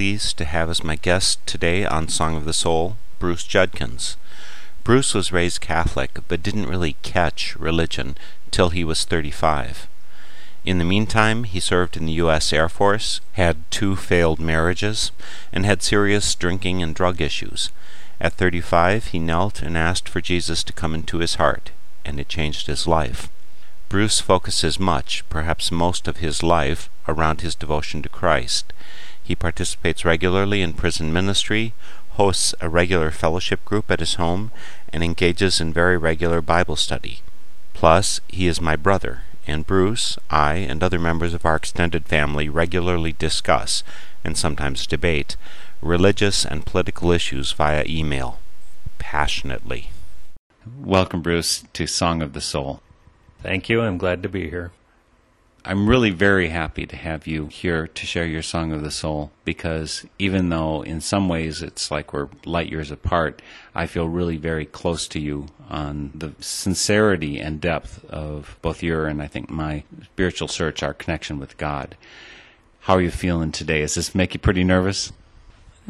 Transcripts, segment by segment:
Pleased to have as my guest today on Song of the Soul Bruce Judkins. Bruce was raised Catholic but didn't really catch religion till he was 35. In the meantime, he served in the U.S. Air Force, had two failed marriages, and had serious drinking and drug issues. At 35, he knelt and asked for Jesus to come into his heart, and it changed his life. Bruce focuses much, perhaps most of his life, around his devotion to Christ. He participates regularly in prison ministry, hosts a regular fellowship group at his home, and engages in very regular Bible study. Plus, he is my brother, and Bruce, I, and other members of our extended family regularly discuss, and sometimes debate, religious and political issues via email. Passionately. Welcome, Bruce, to Song of the Soul. Thank you. I'm glad to be here. I'm really very happy to have you here to share your Song of the Soul because even though in some ways it's like we're light years apart, I feel really very close to you on the sincerity and depth of both your and I think my spiritual search, our connection with God. How are you feeling today? Does this make you pretty nervous?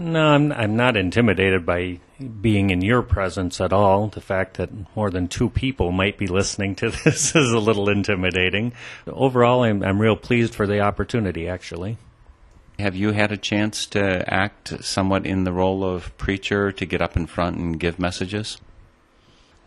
No, I'm, I'm not intimidated by being in your presence at all. The fact that more than two people might be listening to this is a little intimidating. Overall, I'm, I'm real pleased for the opportunity, actually. Have you had a chance to act somewhat in the role of preacher to get up in front and give messages?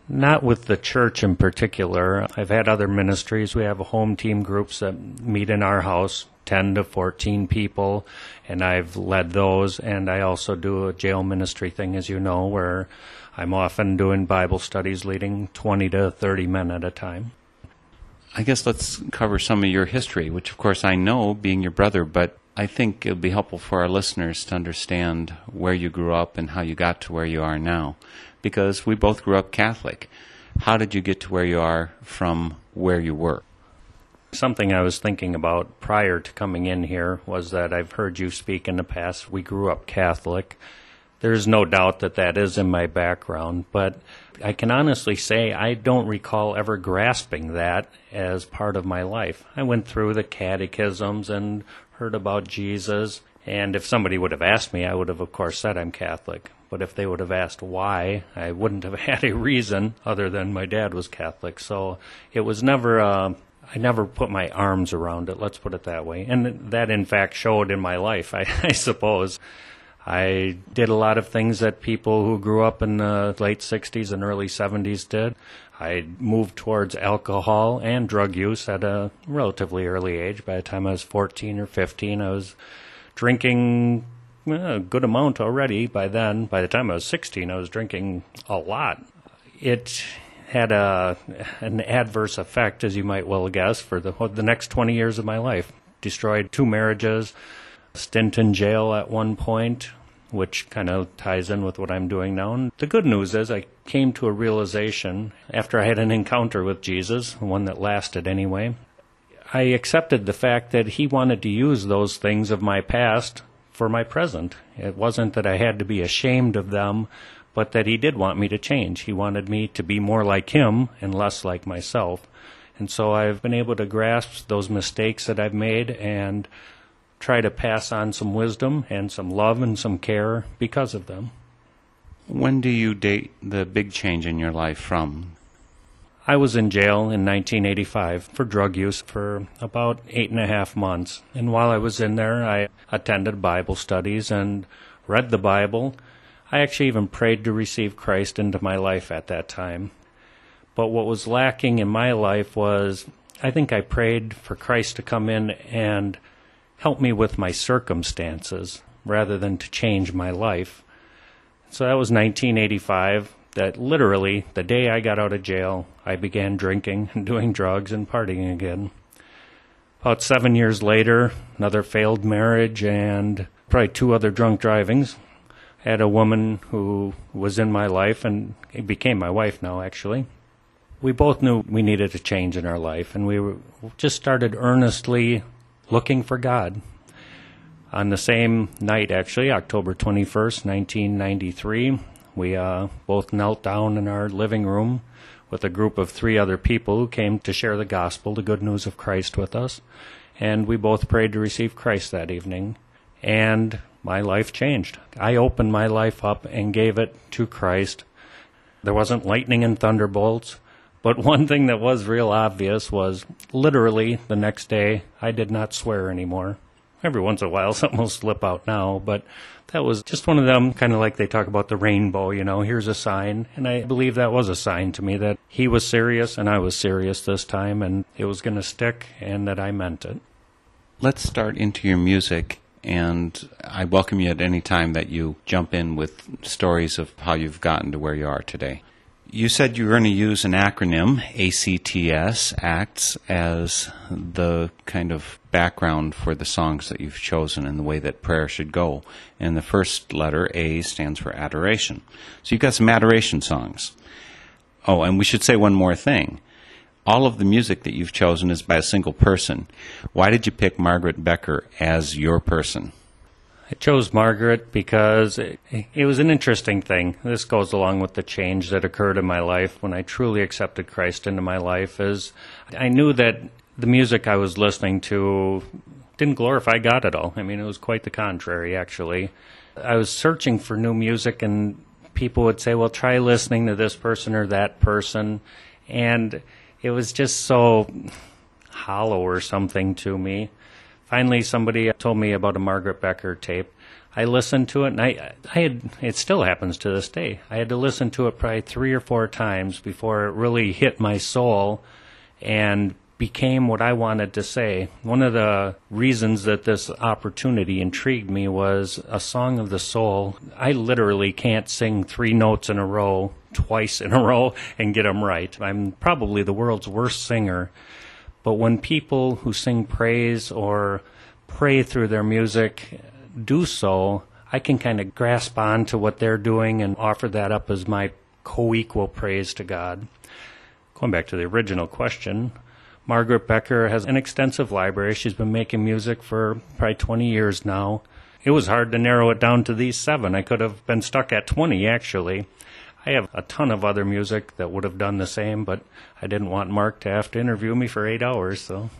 Not with the church in particular. I've had other ministries. We have home team groups that meet in our house, 10 to 14 people, and I've led those. And I also do a jail ministry thing, as you know, where I'm often doing Bible studies leading 20 to 30 men at a time. I guess let's cover some of your history, which of course I know being your brother, but I think it'll be helpful for our listeners to understand where you grew up and how you got to where you are now. Because we both grew up Catholic. How did you get to where you are from where you were? Something I was thinking about prior to coming in here was that I've heard you speak in the past. We grew up Catholic. There's no doubt that that is in my background, but I can honestly say I don't recall ever grasping that as part of my life. I went through the catechisms and heard about Jesus, and if somebody would have asked me, I would have, of course, said I'm Catholic. But if they would have asked why, I wouldn't have had a reason other than my dad was Catholic. So it was never—I uh, never put my arms around it, let's put it that way. And that, in fact, showed in my life, I, I suppose. I did a lot of things that people who grew up in the late 60s and early 70s did. I moved towards alcohol and drug use at a relatively early age. By the time I was 14 or 15, I was drinking eh, a good amount already by then. By the time I was 16, I was drinking a lot. It had a an adverse effect, as you might well guess, for the the next 20 years of my life. Destroyed two marriages, stint in jail at one point, which kind of ties in with what I'm doing now. And the good news is I came to a realization after I had an encounter with Jesus, one that lasted anyway. I accepted the fact that he wanted to use those things of my past for my present. It wasn't that I had to be ashamed of them, but that he did want me to change. He wanted me to be more like him and less like myself. And so I've been able to grasp those mistakes that I've made and try to pass on some wisdom and some love and some care because of them. When do you date the big change in your life from? I was in jail in 1985 for drug use for about eight and a half months. And while I was in there, I attended Bible studies and read the Bible. I actually even prayed to receive Christ into my life at that time. But what was lacking in my life was I think I prayed for Christ to come in and help me with my circumstances rather than to change my life. So that was 1985 that literally the day I got out of jail, I began drinking and doing drugs and partying again. About seven years later, another failed marriage and probably two other drunk drivings. I had a woman who was in my life and became my wife now, actually. We both knew we needed a change in our life, and we just started earnestly looking for God. On the same night, actually, October 21st, 1993, we uh, both knelt down in our living room with a group of three other people who came to share the gospel, the good news of Christ with us. And we both prayed to receive Christ that evening. And my life changed. I opened my life up and gave it to Christ. There wasn't lightning and thunderbolts, but one thing that was real obvious was literally the next day I did not swear anymore. Every once in a while something will slip out now, but that was just one of them, kind of like they talk about the rainbow, you know, here's a sign. And I believe that was a sign to me that he was serious and I was serious this time and it was going to stick and that I meant it. Let's start into your music. And I welcome you at any time that you jump in with stories of how you've gotten to where you are today. You said you were going to use an acronym, ACTS, ACTS, as the kind of background for the songs that you've chosen and the way that prayer should go. And the first letter, A, stands for adoration. So you've got some adoration songs. Oh, and we should say one more thing. All of the music that you've chosen is by a single person. Why did you pick Margaret Becker as your person? I chose Margaret because it, it, was an interesting thing. This goes along with the change that occurred in my life when I truly accepted Christ into my life. Is I knew that the music I was listening to didn't glorify God at all. I mean, it was quite the contrary, actually. I was searching for new music, and people would say, "Well, try listening to this person or that person," and it was just so hollow or something to me finally somebody told me about a Margaret Becker tape. I listened to it, and I, I had, it still happens to this day. I had to listen to it probably three or four times before it really hit my soul and became what I wanted to say. One of the reasons that this opportunity intrigued me was a song of the soul. I literally can't sing three notes in a row, twice in a row, and get them right. I'm probably the world's worst singer. But when people who sing praise or pray through their music do so, I can kind of grasp on to what they're doing and offer that up as my co equal praise to God. Going back to the original question, Margaret Becker has an extensive library. She's been making music for probably 20 years now. It was hard to narrow it down to these seven. I could have been stuck at 20, actually. I have a ton of other music that would have done the same, but I didn't want Mark to have to interview me for eight hours, so.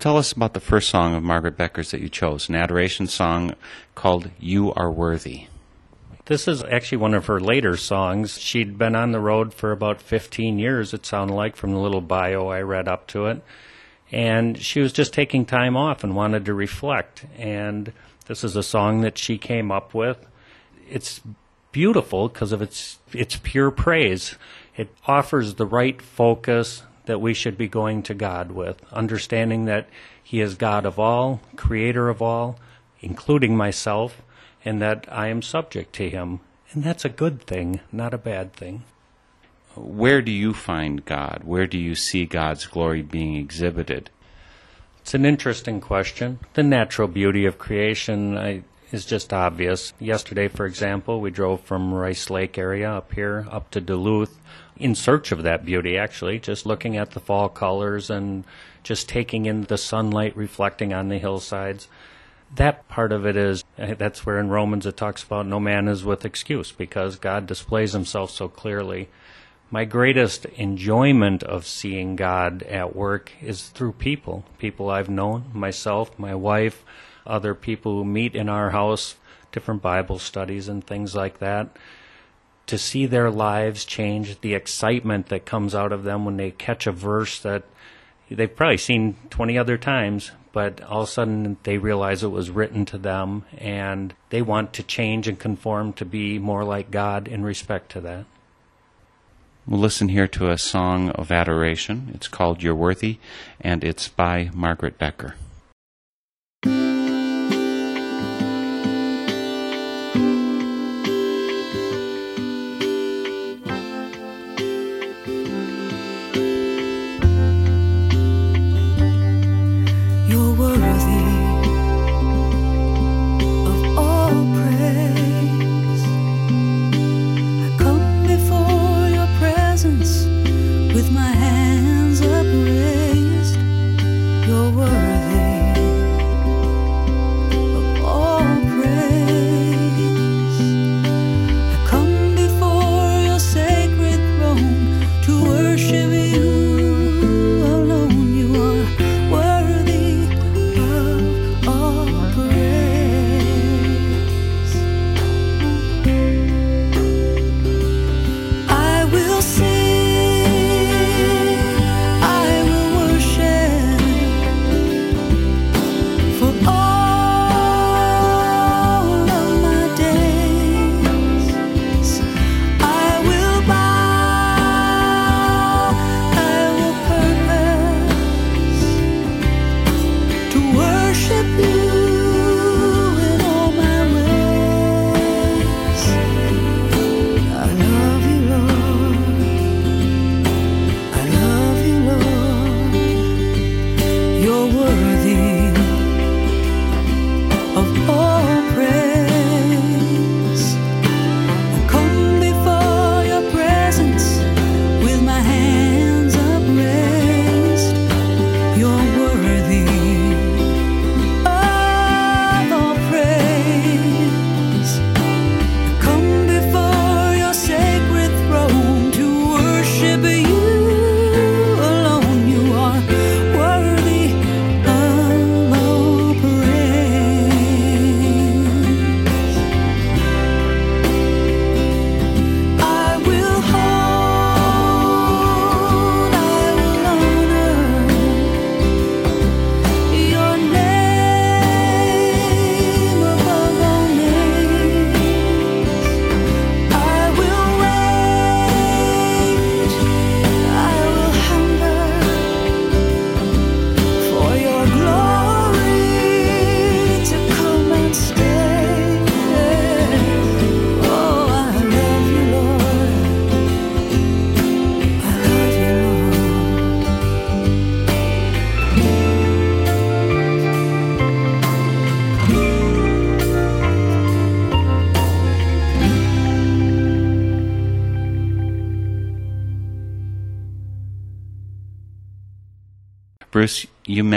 Tell us about the first song of Margaret Becker's that you chose, an adoration song called You Are Worthy. This is actually one of her later songs. She'd been on the road for about 15 years, it sounded like, from the little bio I read up to it. And she was just taking time off and wanted to reflect. And this is a song that she came up with. It's beautiful because of its its pure praise. It offers the right focus that we should be going to God with, understanding that He is God of all, creator of all, including myself, and that I am subject to Him. And that's a good thing, not a bad thing. Where do you find God? Where do you see God's glory being exhibited? It's an interesting question. The natural beauty of creation I, is just obvious. Yesterday, for example, we drove from Rice Lake area up here up to Duluth in search of that beauty, actually, just looking at the fall colors and just taking in the sunlight reflecting on the hillsides. That part of it is, eh, that's where in Romans it talks about no man is with excuse because God displays himself so clearly. My greatest enjoyment of seeing God at work is through people, people I've known, myself, my wife, other people who meet in our house, different Bible studies and things like that. To see their lives change, the excitement that comes out of them when they catch a verse that they've probably seen 20 other times, but all of a sudden they realize it was written to them and they want to change and conform to be more like God in respect to that. We'll listen here to a song of adoration. It's called You're Worthy, and it's by Margaret Becker.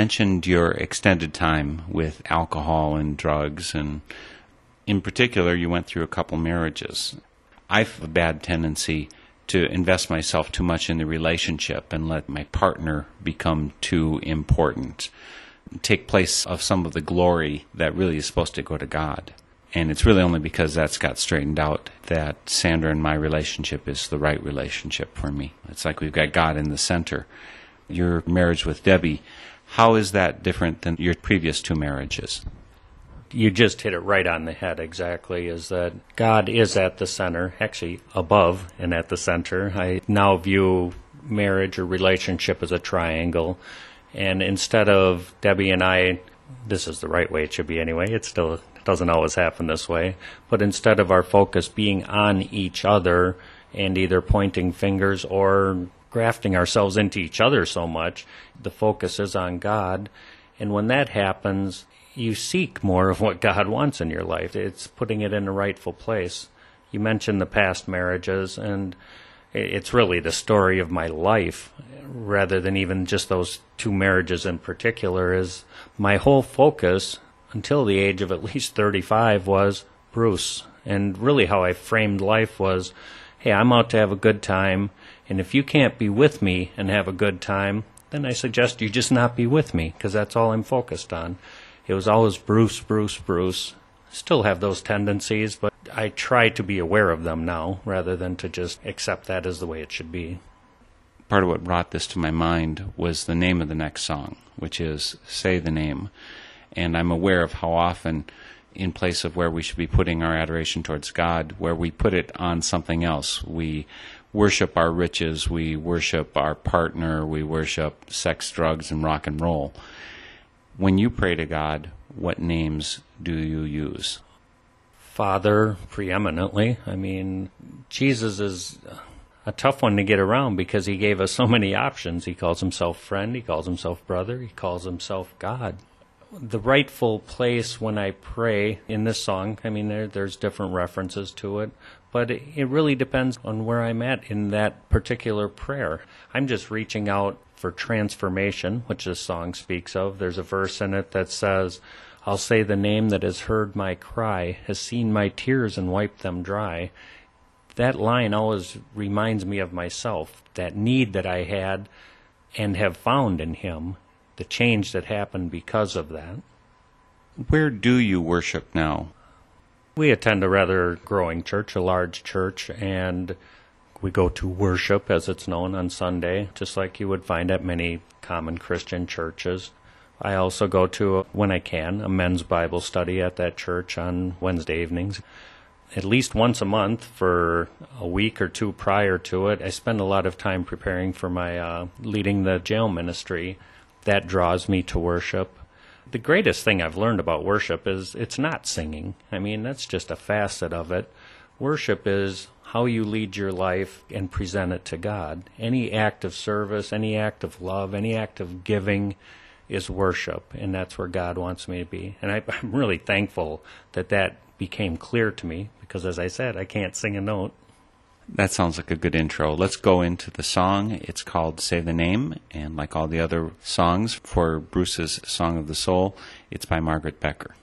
Mentioned your extended time with alcohol and drugs, and in particular, you went through a couple marriages. I have a bad tendency to invest myself too much in the relationship and let my partner become too important, take place of some of the glory that really is supposed to go to God. And it's really only because that's got straightened out that Sandra and my relationship is the right relationship for me. It's like we've got God in the center. Your marriage with Debbie, how is that different than your previous two marriages? You just hit it right on the head exactly is that God is at the center, actually above and at the center. I now view marriage or relationship as a triangle. And instead of Debbie and I, this is the right way it should be anyway, it still doesn't always happen this way, but instead of our focus being on each other and either pointing fingers or grafting ourselves into each other so much, the focus is on God. And when that happens, you seek more of what God wants in your life. It's putting it in a rightful place. You mentioned the past marriages, and it's really the story of my life rather than even just those two marriages in particular is my whole focus until the age of at least 35 was Bruce and really how I framed life was hey I'm out to have a good time and if you can't be with me and have a good time then I suggest you just not be with me because that's all I'm focused on it was always Bruce Bruce Bruce still have those tendencies but I try to be aware of them now rather than to just accept that as the way it should be part of what brought this to my mind was the name of the next song, which is Say the Name. And I'm aware of how often, in place of where we should be putting our adoration towards God, where we put it on something else. We worship our riches, we worship our partner, we worship sex, drugs, and rock and roll. When you pray to God, what names do you use? Father, preeminently. I mean, Jesus is a tough one to get around because he gave us so many options. He calls himself friend, he calls himself brother, he calls himself God. The rightful place when I pray in this song, I mean, there, there's different references to it, but it, it really depends on where I'm at in that particular prayer. I'm just reaching out for transformation, which this song speaks of. There's a verse in it that says, I'll say the name that has heard my cry, has seen my tears and wiped them dry that line always reminds me of myself, that need that I had and have found in Him, the change that happened because of that. Where do you worship now? We attend a rather growing church, a large church, and we go to worship, as it's known, on Sunday, just like you would find at many common Christian churches. I also go to, when I can, a men's Bible study at that church on Wednesday evenings at least once a month for a week or two prior to it. I spend a lot of time preparing for my uh, leading the jail ministry. That draws me to worship. The greatest thing I've learned about worship is it's not singing. I mean, that's just a facet of it. Worship is how you lead your life and present it to God. Any act of service, any act of love, any act of giving is worship, and that's where God wants me to be. And I, am really thankful that that became clear to me because, as I said, I can't sing a note. That sounds like a good intro. Let's go into the song. It's called Say the Name, and like all the other songs for Bruce's Song of the Soul, it's by Margaret Becker.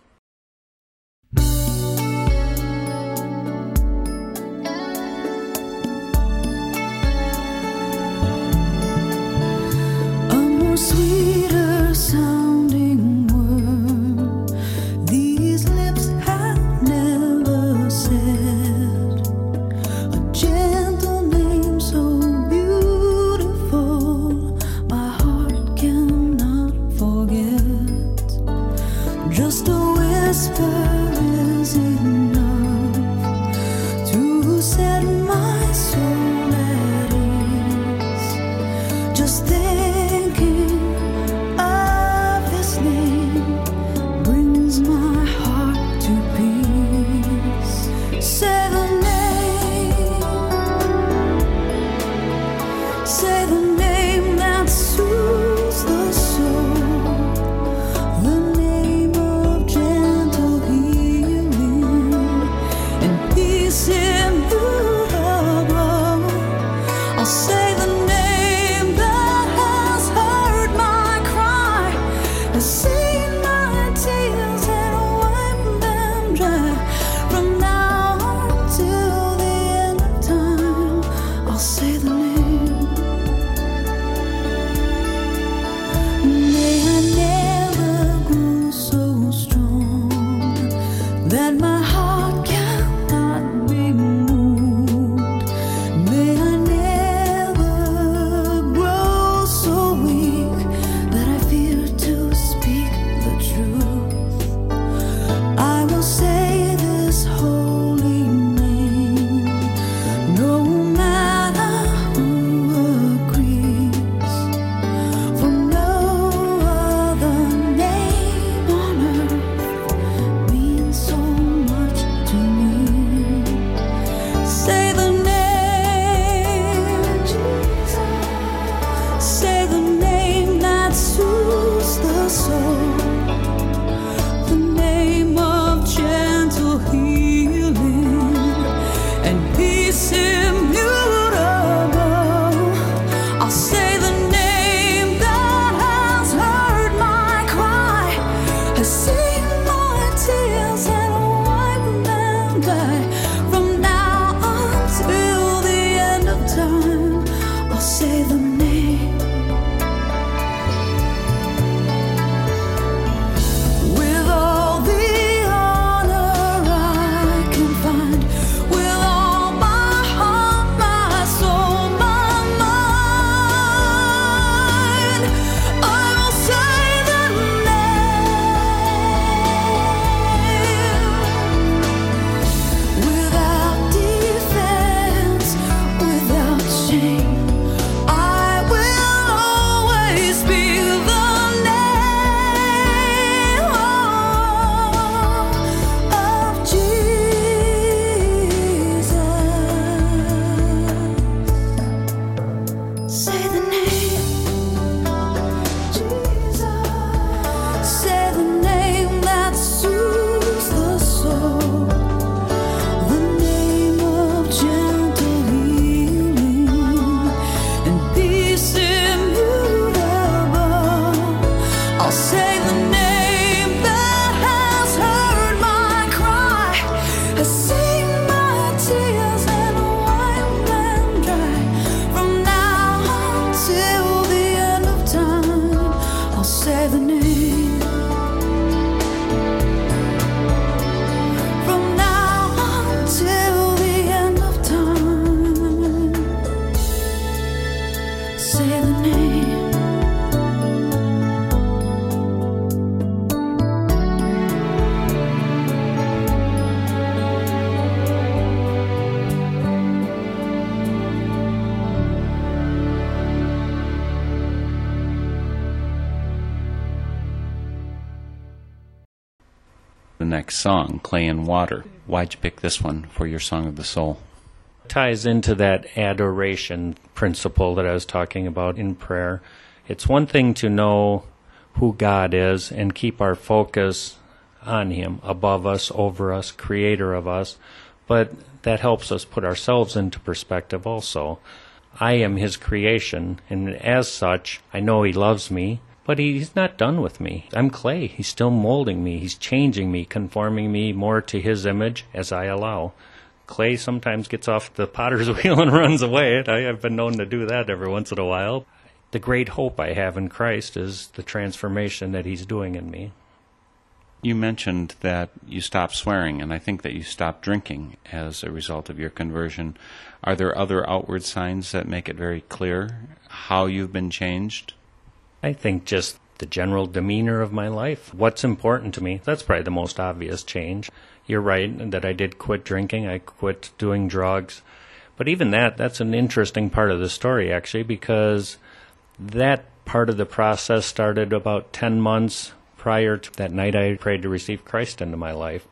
sweeter sounding next song, Clay and Water. Why'd you pick this one for your Song of the Soul? ties into that adoration principle that I was talking about in prayer. It's one thing to know who God is and keep our focus on Him, above us, over us, creator of us, but that helps us put ourselves into perspective also. I am His creation, and as such, I know He loves me, but He's not done with me. I'm clay. He's still molding me. He's changing me, conforming me more to His image as I allow clay sometimes gets off the potter's wheel and runs away. I have been known to do that every once in a while. The great hope I have in Christ is the transformation that He's doing in me. You mentioned that you stopped swearing, and I think that you stopped drinking as a result of your conversion. Are there other outward signs that make it very clear how you've been changed? I think just the general demeanor of my life. What's important to me? That's probably the most obvious change you're right that I did quit drinking. I quit doing drugs. But even that, that's an interesting part of the story, actually, because that part of the process started about 10 months prior to that night I prayed to receive Christ into my life.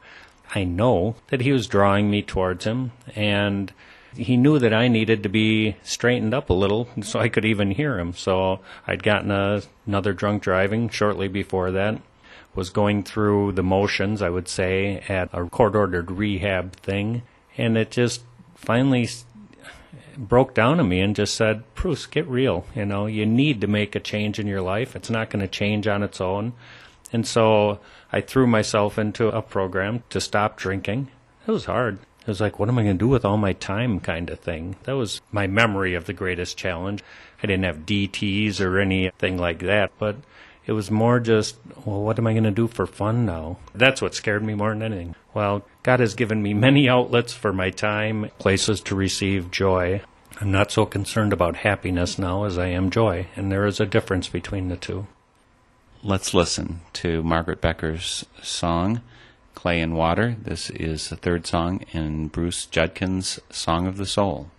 I know that He was drawing me towards Him, and He knew that I needed to be straightened up a little so I could even hear Him. So I'd gotten a, another drunk driving shortly before that was going through the motions, I would say, at a court ordered rehab thing. And it just finally broke down on me and just said, Bruce, get real. You know, you need to make a change in your life. It's not going to change on its own. And so I threw myself into a program to stop drinking. It was hard. It was like, what am I going to do with all my time kind of thing. That was my memory of the greatest challenge. I didn't have DTs or anything like that, but it was more just, well, what am I going to do for fun now? That's what scared me more than anything. Well, God has given me many outlets for my time, places to receive joy. I'm not so concerned about happiness now as I am joy, and there is a difference between the two. Let's listen to Margaret Becker's song, Clay and Water. This is the third song in Bruce Judkins' Song of the Soul.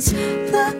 The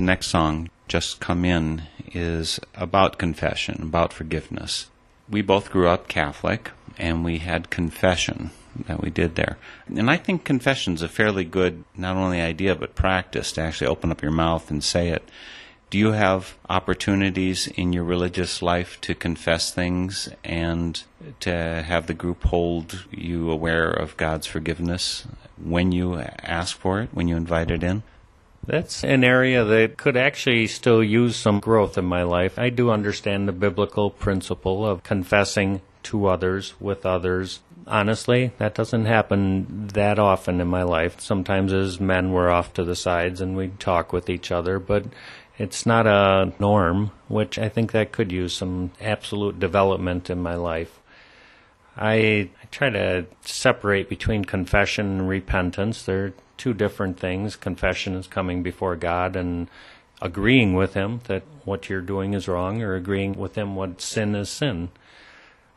The next song, Just Come In, is about confession, about forgiveness. We both grew up Catholic, and we had confession that we did there. And I think confession's a fairly good, not only idea, but practice to actually open up your mouth and say it. Do you have opportunities in your religious life to confess things and to have the group hold you aware of God's forgiveness when you ask for it, when you invite it in? That's an area that could actually still use some growth in my life. I do understand the biblical principle of confessing to others with others. Honestly, that doesn't happen that often in my life. Sometimes as men we're off to the sides and we talk with each other, but it's not a norm, which I think that could use some absolute development in my life. I, I try to separate between confession and repentance. They're two different things. Confession is coming before God and agreeing with Him that what you're doing is wrong, or agreeing with Him what sin is sin.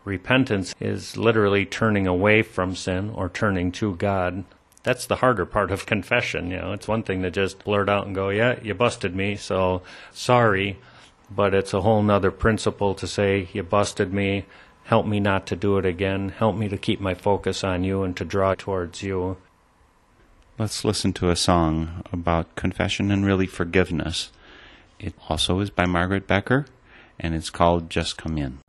Repentance is literally turning away from sin or turning to God. That's the harder part of confession. You know, it's one thing to just blurt out and go, "Yeah, you busted me, so sorry," but it's a whole nother principle to say, "You busted me. Help me not to do it again. Help me to keep my focus on you and to draw towards you." Let's listen to a song about confession and really forgiveness. It also is by Margaret Becker, and it's called Just Come In.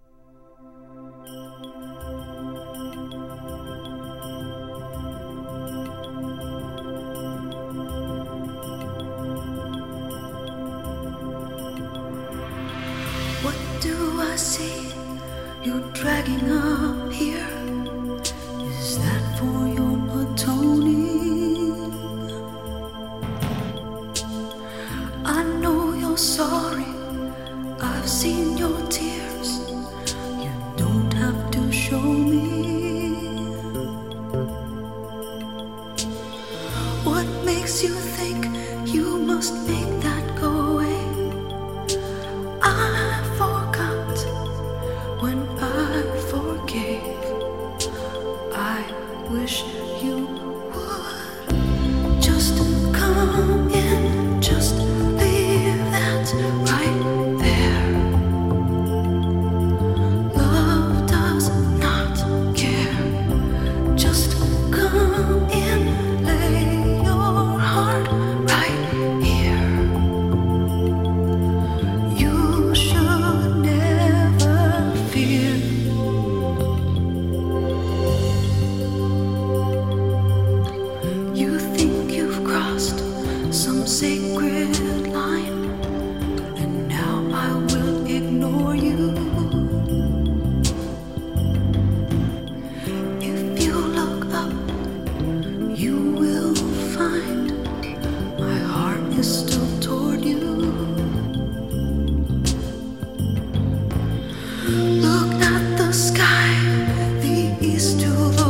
to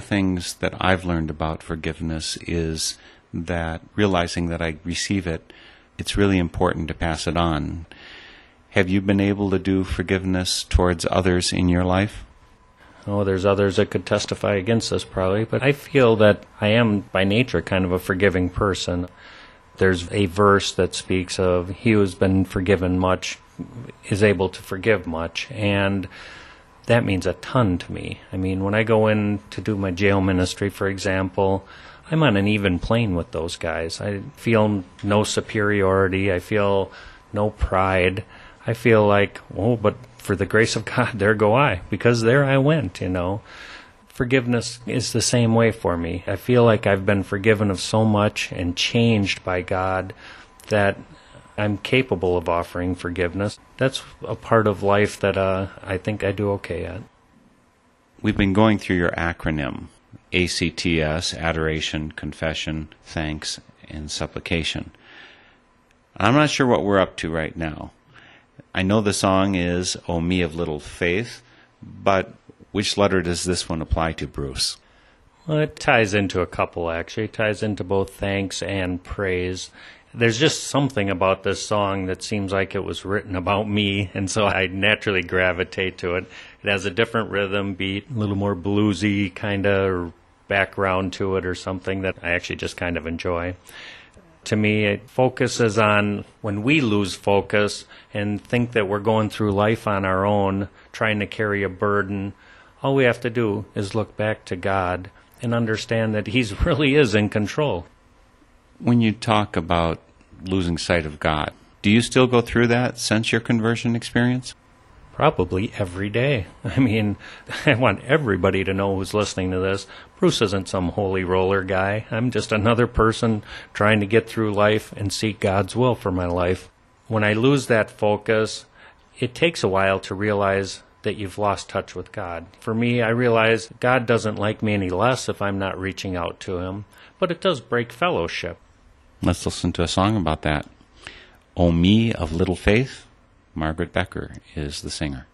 the things that I've learned about forgiveness is that realizing that I receive it, it's really important to pass it on. Have you been able to do forgiveness towards others in your life? Oh, there's others that could testify against this probably, but I feel that I am by nature kind of a forgiving person. There's a verse that speaks of he who's been forgiven much is able to forgive much, and that means a ton to me. I mean, when I go in to do my jail ministry, for example, I'm on an even plane with those guys. I feel no superiority. I feel no pride. I feel like, oh, but for the grace of God, there go I, because there I went, you know. Forgiveness is the same way for me. I feel like I've been forgiven of so much and changed by God that I'm capable of offering forgiveness. That's a part of life that uh, I think I do okay at. We've been going through your acronym ACTS, Adoration, Confession, Thanks, and Supplication. I'm not sure what we're up to right now. I know the song is O Me of Little Faith, but which letter does this one apply to, Bruce? Well, it ties into a couple, actually. It ties into both thanks and praise. There's just something about this song that seems like it was written about me, and so I naturally gravitate to it. It has a different rhythm beat, a little more bluesy kind of background to it or something that I actually just kind of enjoy. To me, it focuses on when we lose focus and think that we're going through life on our own, trying to carry a burden. All we have to do is look back to God and understand that He really is in control. When you talk about losing sight of God, do you still go through that since your conversion experience? Probably every day. I mean, I want everybody to know who's listening to this. Bruce isn't some holy roller guy. I'm just another person trying to get through life and seek God's will for my life. When I lose that focus, it takes a while to realize that you've lost touch with God. For me, I realize God doesn't like me any less if I'm not reaching out to Him, but it does break fellowship. Let's listen to a song about that. O Me of Little Faith, Margaret Becker is the singer.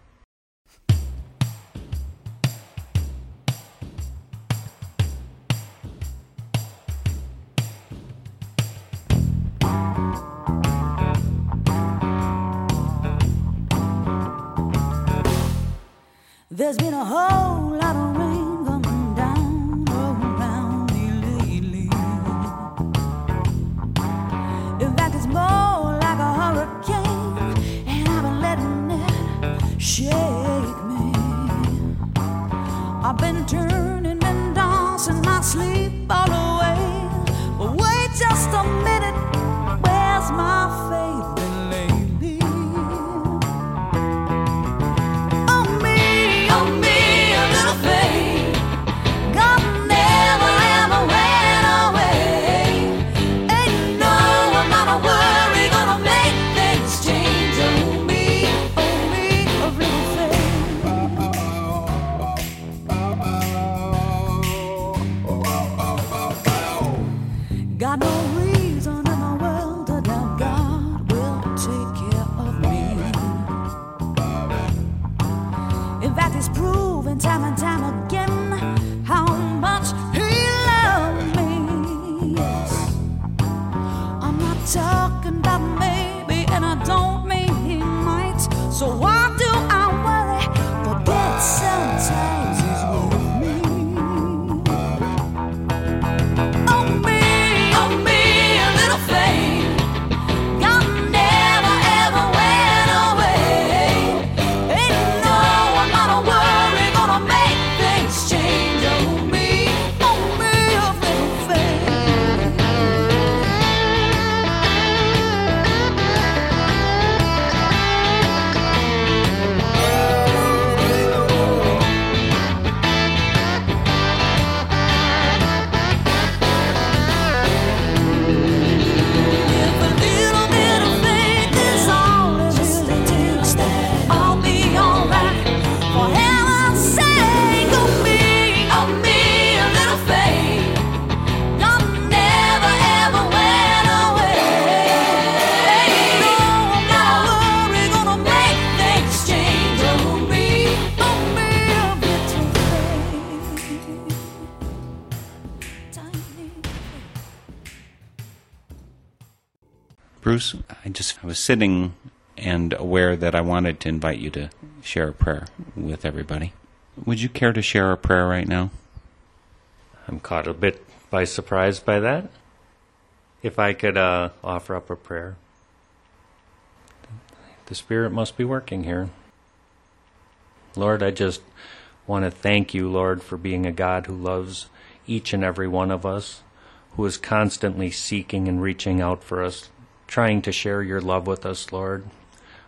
There's been a whole lot of shake me. I've been turning Bruce, I just I was sitting and aware that I wanted to invite you to share a prayer with everybody. Would you care to share a prayer right now? I'm caught a bit by surprise by that. If I could uh, offer up a prayer. The Spirit must be working here. Lord, I just want to thank you, Lord, for being a God who loves each and every one of us, who is constantly seeking and reaching out for us, trying to share your love with us, Lord.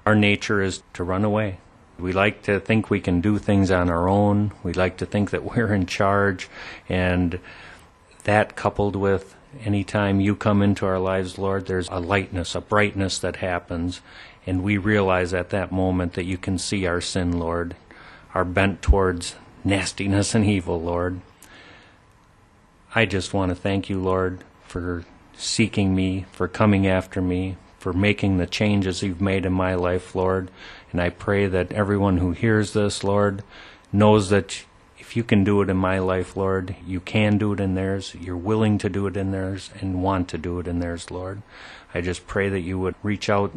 Our nature is to run away. We like to think we can do things on our own. We like to think that we're in charge. And that coupled with anytime you come into our lives, Lord, there's a lightness, a brightness that happens. And we realize at that moment that you can see our sin, Lord, our bent towards nastiness and evil, Lord. I just want to thank you, Lord, for seeking me, for coming after me, for making the changes you've made in my life, Lord. And I pray that everyone who hears this, Lord, knows that if you can do it in my life, Lord, you can do it in theirs. You're willing to do it in theirs and want to do it in theirs, Lord. I just pray that you would reach out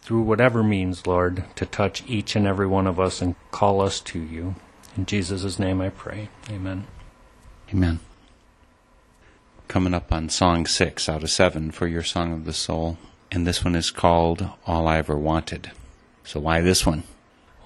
through whatever means, Lord, to touch each and every one of us and call us to you. In Jesus' name I pray. Amen. Amen. Coming up on song six out of seven for your Song of the Soul. And this one is called All I Ever Wanted. So why this one?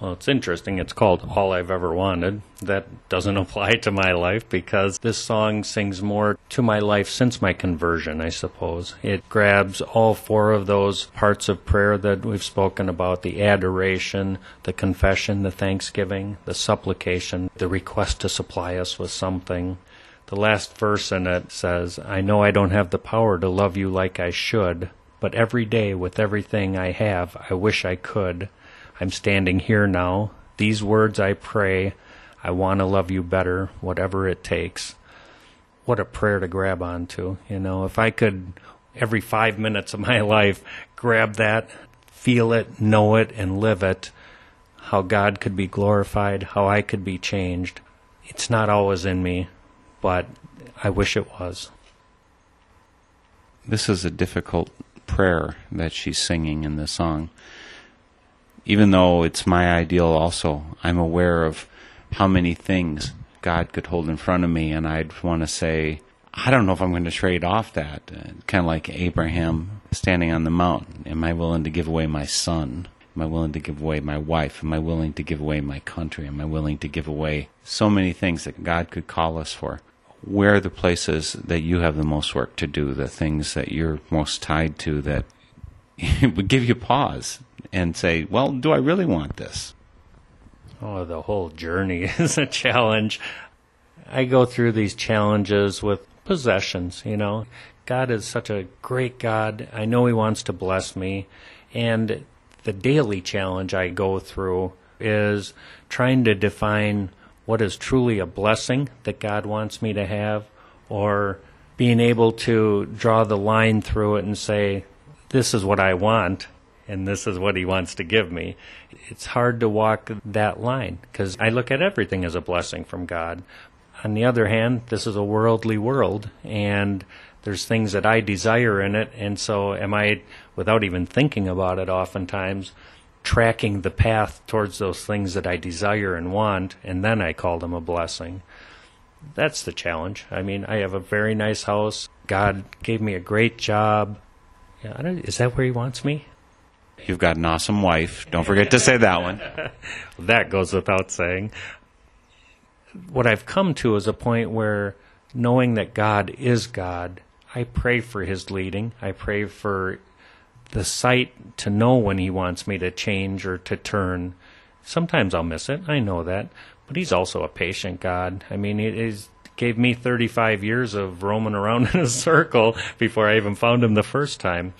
Well, it's interesting. It's called All I've Ever Wanted. That doesn't apply to my life because this song sings more to my life since my conversion, I suppose. It grabs all four of those parts of prayer that we've spoken about the adoration, the confession, the thanksgiving, the supplication, the request to supply us with something. The last verse in it says, I know I don't have the power to love you like I should, but every day with everything I have, I wish I could. I'm standing here now. These words I pray. I want to love you better, whatever it takes. What a prayer to grab onto. You know, if I could, every five minutes of my life, grab that, feel it, know it, and live it, how God could be glorified, how I could be changed. It's not always in me, but I wish it was. This is a difficult prayer that she's singing in the song. Even though it's my ideal, also, I'm aware of how many things God could hold in front of me, and I'd want to say, I don't know if I'm going to trade off that. Kind of like Abraham standing on the mountain. Am I willing to give away my son? Am I willing to give away my wife? Am I willing to give away my country? Am I willing to give away so many things that God could call us for? Where are the places that you have the most work to do, the things that you're most tied to that would give you pause and say, well, do I really want this? Oh, the whole journey is a challenge. I go through these challenges with possessions, you know. God is such a great God. I know He wants to bless me. And the daily challenge I go through is trying to define what is truly a blessing that God wants me to have or being able to draw the line through it and say, this is what I want and this is what he wants to give me. It's hard to walk that line because I look at everything as a blessing from God. On the other hand, this is a worldly world and there's things that I desire in it. And so am I, without even thinking about it oftentimes, tracking the path towards those things that I desire and want, and then I call them a blessing. That's the challenge. I mean, I have a very nice house. God gave me a great job. Yeah, is that where He wants me? You've got an awesome wife. Don't forget to say that one. that goes without saying. What I've come to is a point where knowing that God is God, I pray for His leading. I pray for the sight to know when He wants me to change or to turn. Sometimes I'll miss it. I know that. But He's also a patient God. I mean, He gave me 35 years of roaming around in a circle before I even found Him the first time.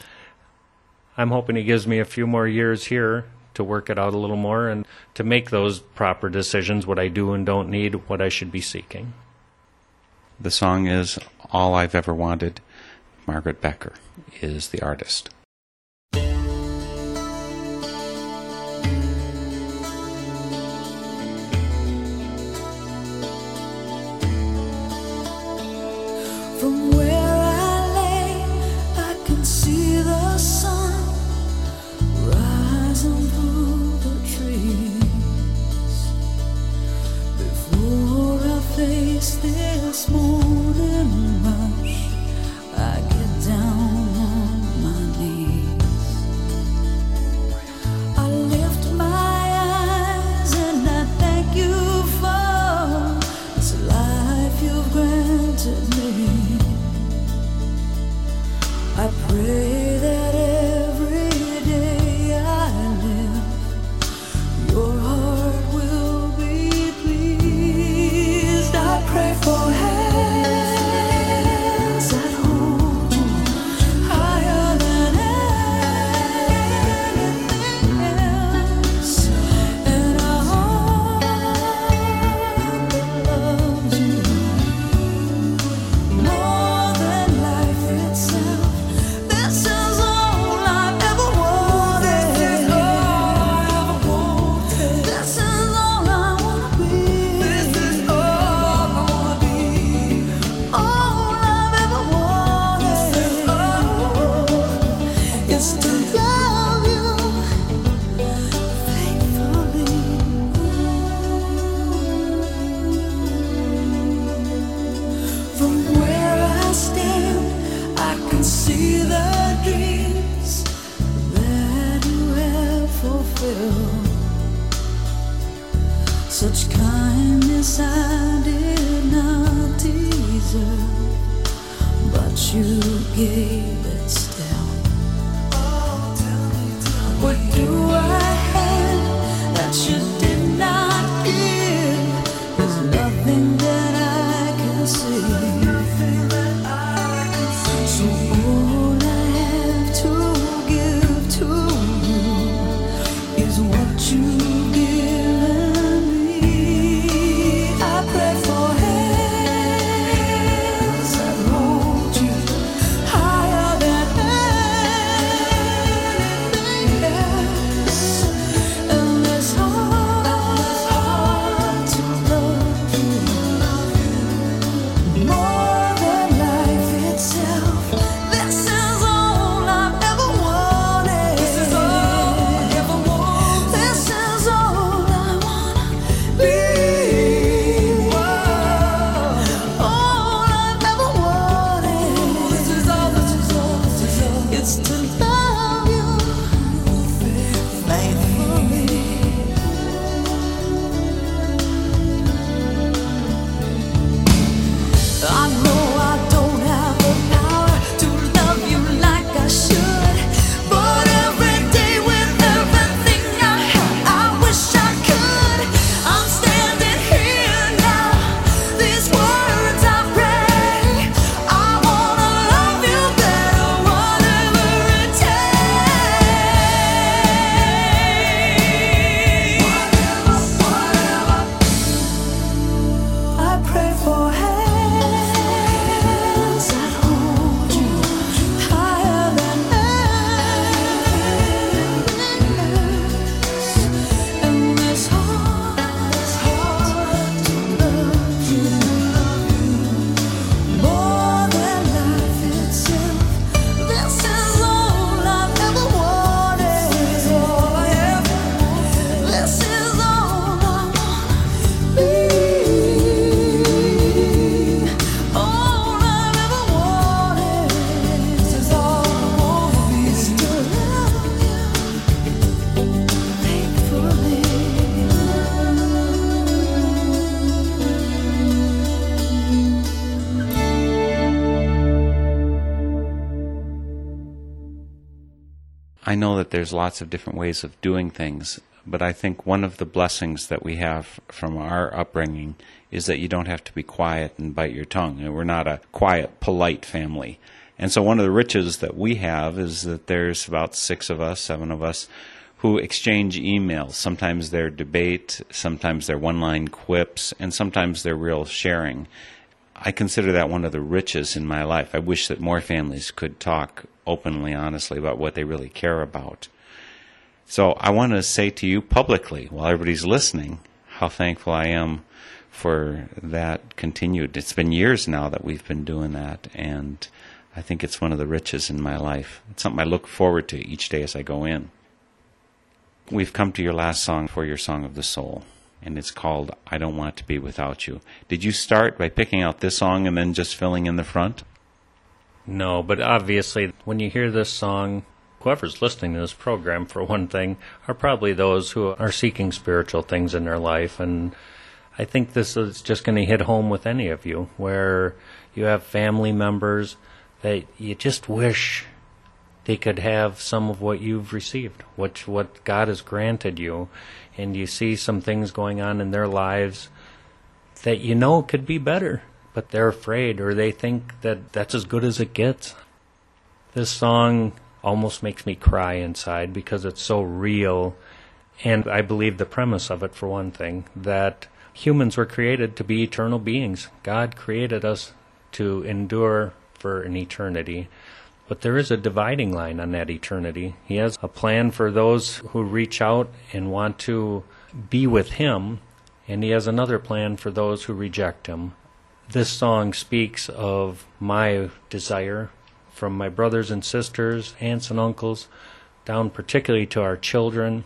I'm hoping He gives me a few more years here to work it out a little more and to make those proper decisions what I do and don't need, what I should be seeking. The song is All I've Ever Wanted. Margaret Becker is the artist. Oh. I know that there's lots of different ways of doing things, but I think one of the blessings that we have from our upbringing is that you don't have to be quiet and bite your tongue. And We're not a quiet, polite family. And so one of the riches that we have is that there's about six of us, seven of us, who exchange emails. Sometimes they're debate, sometimes they're one line quips, and sometimes they're real sharing. I consider that one of the riches in my life. I wish that more families could talk openly, honestly, about what they really care about. So I want to say to you publicly, while everybody's listening, how thankful I am for that continued. It's been years now that we've been doing that, and I think it's one of the riches in my life. It's something I look forward to each day as I go in. We've come to your last song for your Song of the Soul, and it's called I Don't Want to Be Without You. Did you start by picking out this song and then just filling in the front? No, but obviously, when you hear this song, whoever's listening to this program, for one thing, are probably those who are seeking spiritual things in their life. And I think this is just going to hit home with any of you, where you have family members that you just wish they could have some of what you've received, what what God has granted you, and you see some things going on in their lives that you know could be better, but they're afraid or they think that that's as good as it gets. This song almost makes me cry inside because it's so real, and I believe the premise of it, for one thing, that humans were created to be eternal beings. God created us to endure for an eternity. But there is a dividing line on that eternity. He has a plan for those who reach out and want to be with Him, and He has another plan for those who reject Him. This song speaks of my desire from my brothers and sisters, aunts and uncles, down particularly to our children,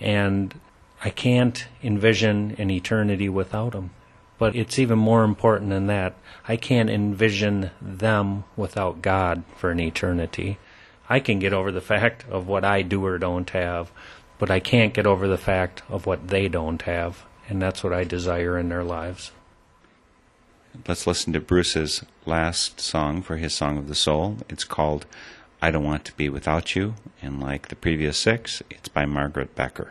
and I can't envision an eternity without them. But it's even more important than that. I can't envision them without God for an eternity. I can get over the fact of what I do or don't have, but I can't get over the fact of what they don't have. and that's what I desire in their lives. Let's listen to Bruce's last song for his Song of the Soul. It's called I Don't Want to Be Without You, and like the previous six, it's by Margaret Becker.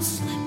Frightened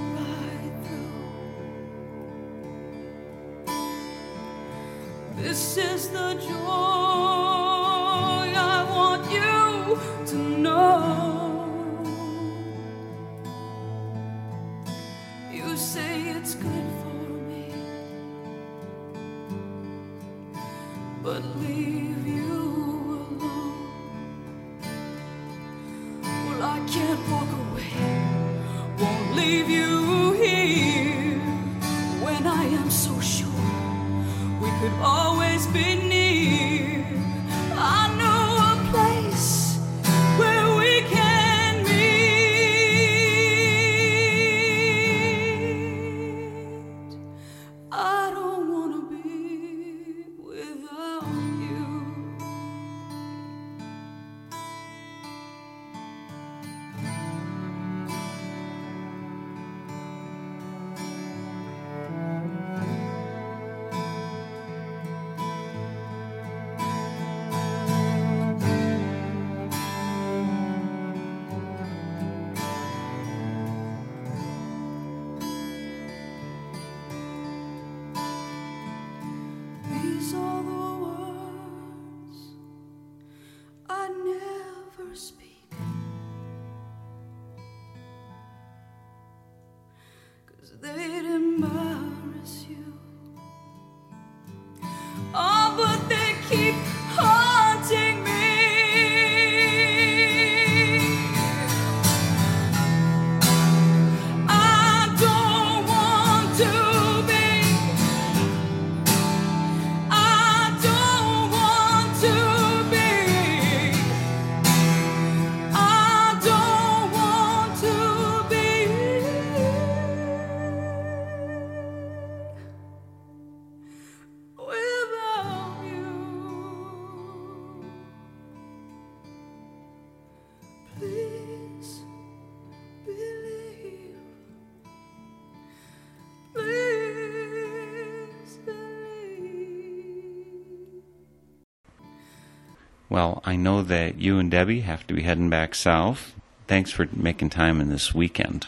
I know that you and Debbie have to be heading back south. Thanks for making time in this weekend.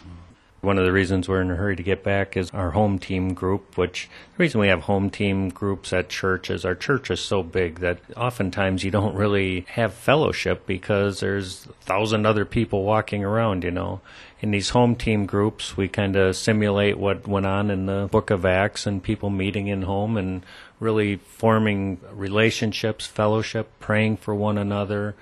One of the reasons we're in a hurry to get back is our home team group, which the reason we have home team groups at church is our church is so big that oftentimes you don't really have fellowship because there's a thousand other people walking around, you know. In these home team groups, we kind of simulate what went on in the book of Acts and people meeting in home and really forming relationships, fellowship, praying for one another,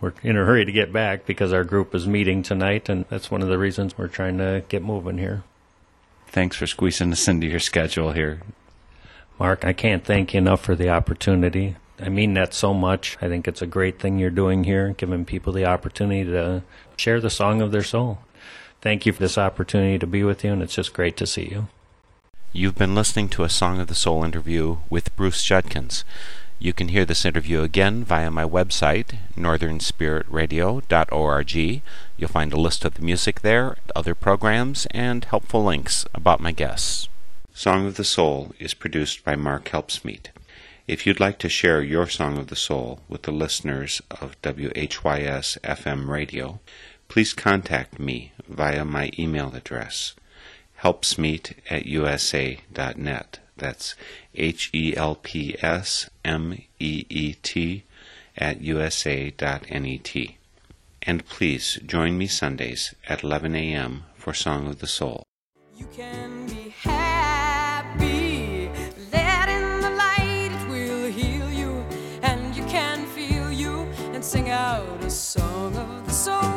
we're in a hurry to get back because our group is meeting tonight, and that's one of the reasons we're trying to get moving here. Thanks for squeezing us into your schedule here. Mark, I can't thank you enough for the opportunity. I mean that so much. I think it's a great thing you're doing here, giving people the opportunity to share the song of their soul. Thank you for this opportunity to be with you, and it's just great to see you. You've been listening to a Song of the Soul interview with Bruce Judkins. You can hear this interview again via my website, northernspiritradio.org. You'll find a list of the music there, other programs, and helpful links about my guests. Song of the Soul is produced by Mark Helpsmeet. If you'd like to share your Song of the Soul with the listeners of WHYS FM radio, please contact me via my email address, helpsmeet at usa.net. That's H E L P S M E E T at usa.net. And please join me Sundays at 11 a.m. for Song of the Soul. You can be happy. Let in the light, it will heal you. And you can feel you and sing out a song of the soul.